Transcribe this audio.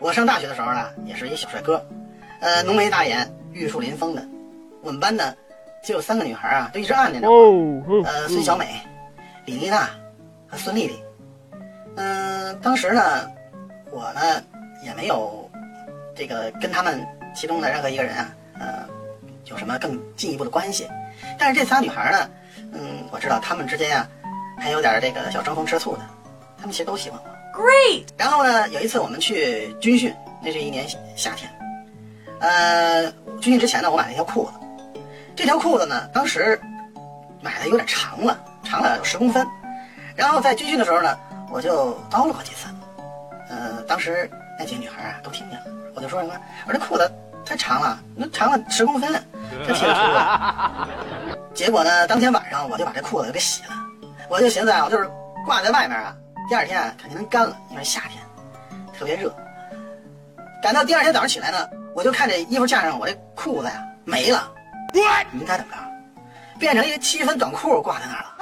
我上大学的时候呢，也是一小帅哥，呃，浓眉大眼，玉树临风的。我们班呢，就有三个女孩啊，都一直暗恋着我。呃，孙小美、李丽娜和孙丽丽。嗯，当时呢，我呢也没有这个跟他们其中的任何一个人啊，呃，有什么更进一步的关系。但是这仨女孩呢，嗯，我知道她们之间啊，还有点这个小争风吃醋的。她们其实都喜欢我。Great。然后呢，有一次我们去军训，那是一年夏天。呃，军训之前呢，我买了一条裤子。这条裤子呢，当时买的有点长了，长了有十公分。然后在军训的时候呢，我就叨了好几次。呃，当时那几个女孩啊都听见了，我就说什么，我说这裤子太长了，那长了十公分，这挺粗的。结果呢，当天晚上我就把这裤子给洗了。我就寻思啊，我就是挂在外面啊。第二天啊，肯定能干了，因为夏天特别热。赶到第二天早上起来呢，我就看这衣服架上，我这裤子呀没了。你猜怎么着？变成一个七分短裤挂在那儿了。